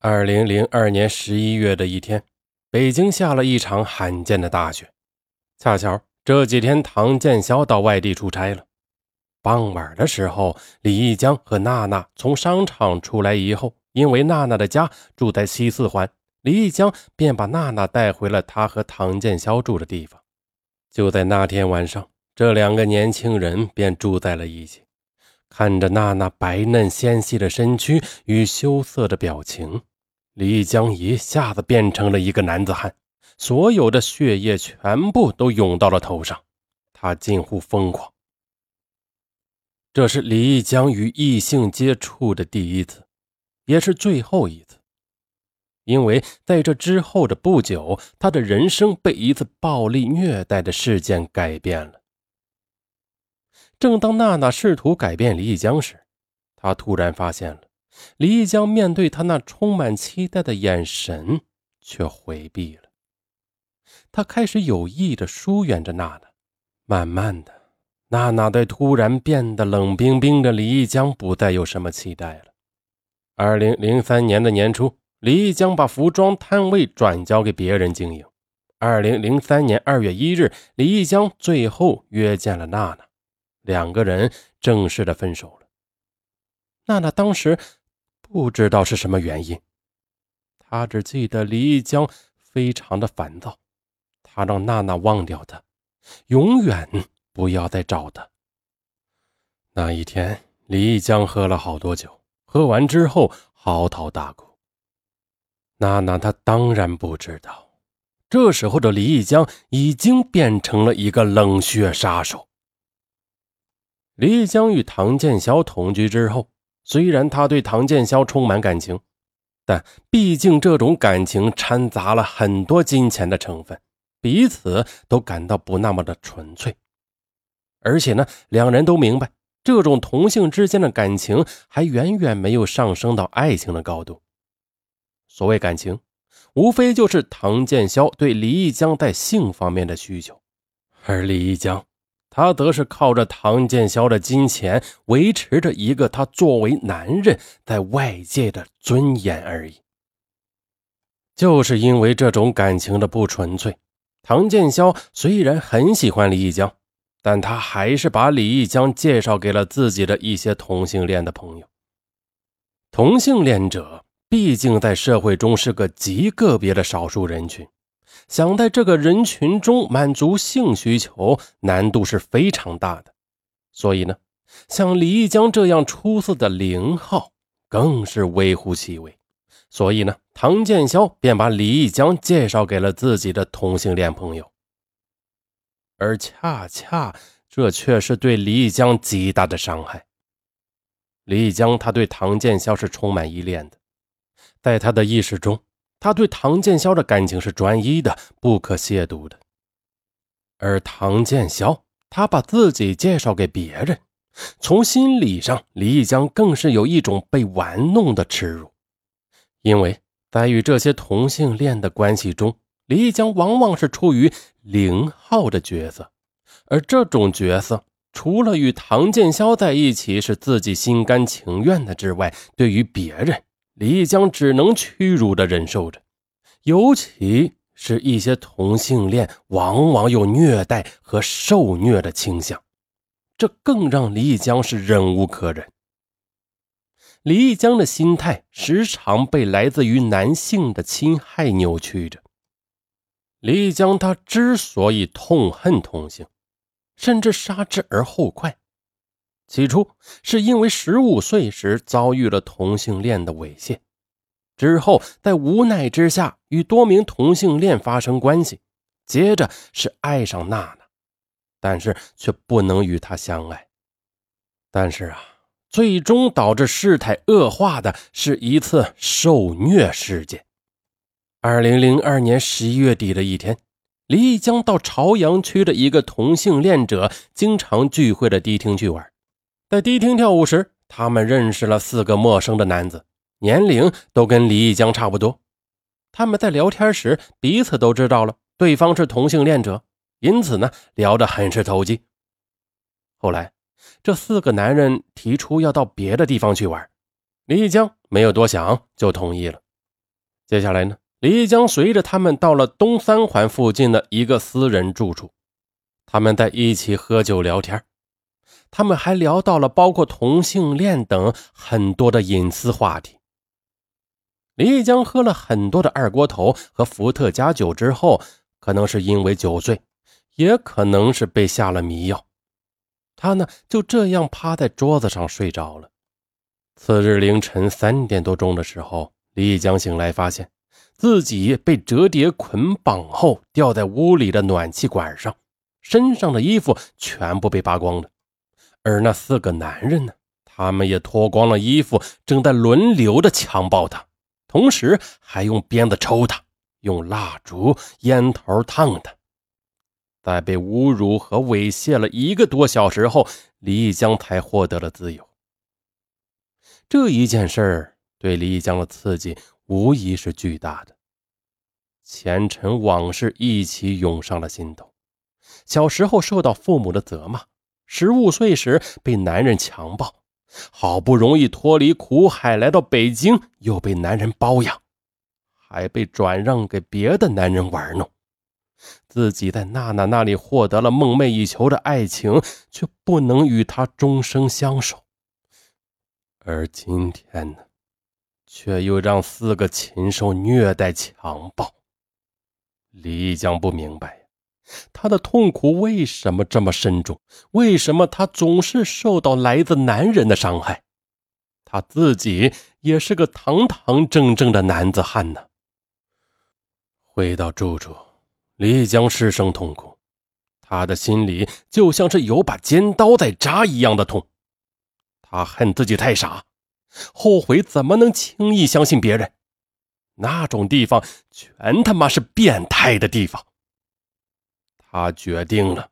二零零二年十一月的一天，北京下了一场罕见的大雪。恰巧这几天唐建霄到外地出差了。傍晚的时候，李义江和娜娜从商场出来以后，因为娜娜的家住在西四环，李义江便把娜娜带回了他和唐建霄住的地方。就在那天晚上，这两个年轻人便住在了一起。看着娜娜白嫩纤细的身躯与羞涩的表情，李江一下子变成了一个男子汉，所有的血液全部都涌到了头上，他近乎疯狂。这是李江与异性接触的第一次，也是最后一次，因为在这之后的不久，他的人生被一次暴力虐待的事件改变了。正当娜娜试图改变李义江时，她突然发现了李义江面对她那充满期待的眼神却回避了。他开始有意的疏远着娜娜。慢慢的，娜娜对突然变得冷冰冰的李义江不再有什么期待了。二零零三年的年初，李义江把服装摊位转交给别人经营。二零零三年二月一日，李义江最后约见了娜娜。两个人正式的分手了。娜娜当时不知道是什么原因，她只记得李一江非常的烦躁，他让娜娜忘掉他，永远不要再找他。那一天，李一江喝了好多酒，喝完之后嚎啕大哭。娜娜她当然不知道，这时候的李一江已经变成了一个冷血杀手。李义江与唐建霄同居之后，虽然他对唐建霄充满感情，但毕竟这种感情掺杂了很多金钱的成分，彼此都感到不那么的纯粹。而且呢，两人都明白，这种同性之间的感情还远远没有上升到爱情的高度。所谓感情，无非就是唐建霄对李义江在性方面的需求，而李义江。他则是靠着唐建霄的金钱维持着一个他作为男人在外界的尊严而已。就是因为这种感情的不纯粹，唐建霄虽然很喜欢李义江，但他还是把李义江介绍给了自己的一些同性恋的朋友。同性恋者毕竟在社会中是个极个别的少数人群。想在这个人群中满足性需求，难度是非常大的。所以呢，像李义江这样出色的零号，更是微乎其微。所以呢，唐建霄便把李义江介绍给了自己的同性恋朋友。而恰恰这却是对李义江极大的伤害。李义江他对唐建霄是充满依恋的，在他的意识中。他对唐建霄的感情是专一的、不可亵渎的，而唐建霄他把自己介绍给别人，从心理上，李义江更是有一种被玩弄的耻辱，因为在与这些同性恋的关系中，李义江往往是处于零号的角色，而这种角色除了与唐建霄在一起是自己心甘情愿的之外，对于别人。李江只能屈辱的忍受着，尤其是一些同性恋，往往有虐待和受虐的倾向，这更让李江是忍无可忍。李江的心态时常被来自于男性的侵害扭曲着。李江他之所以痛恨同性，甚至杀之而后快。起初是因为十五岁时遭遇了同性恋的猥亵，之后在无奈之下与多名同性恋发生关系，接着是爱上娜娜，但是却不能与她相爱。但是啊，最终导致事态恶化的是一次受虐事件。二零零二年十一月底的一天，李义江到朝阳区的一个同性恋者经常聚会的迪厅去玩。在迪厅跳舞时，他们认识了四个陌生的男子，年龄都跟李义江差不多。他们在聊天时，彼此都知道了对方是同性恋者，因此呢，聊得很是投机。后来，这四个男人提出要到别的地方去玩，李义江没有多想就同意了。接下来呢，李江随着他们到了东三环附近的一个私人住处，他们在一起喝酒聊天，他们还聊到了包括同性恋等很多的隐私话题。李江喝了很多的二锅头和伏特加酒之后，可能是因为酒醉，也可能是被下了迷药，他呢就这样趴在桌子上睡着了。次日凌晨三点多钟的时候，李江醒来，发现自己被折叠捆绑后吊在屋里的暖气管上，身上的衣服全部被扒光了。而那四个男人呢，他们也脱光了衣服，正在轮流的强暴他，同时还用鞭子抽他，用蜡烛、烟头烫他。在被侮辱和猥亵了一个多小时后，李江才获得了自由。这一件事对李江的刺激无疑是巨大的，前尘往事一起涌上了心头。小时候受到父母的责骂，十五岁时被男人强暴，好不容易脱离苦海来到北京，又被男人包养，还被转让给别的男人玩弄。自己在娜娜那里获得了梦寐以求的爱情，却不能与她终生相守。而今天呢，却又让四个禽兽虐待强暴。李江不明白，他的痛苦为什么这么深重？为什么他总是受到来自男人的伤害？他自己也是个堂堂正正的男子汉呢。回到住处，丽江失声痛哭，他的心里就像是有把尖刀在扎一样的痛。他恨自己太傻，后悔怎么能轻易相信别人？那种地方全他妈是变态的地方。他决定了，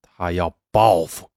他要报复。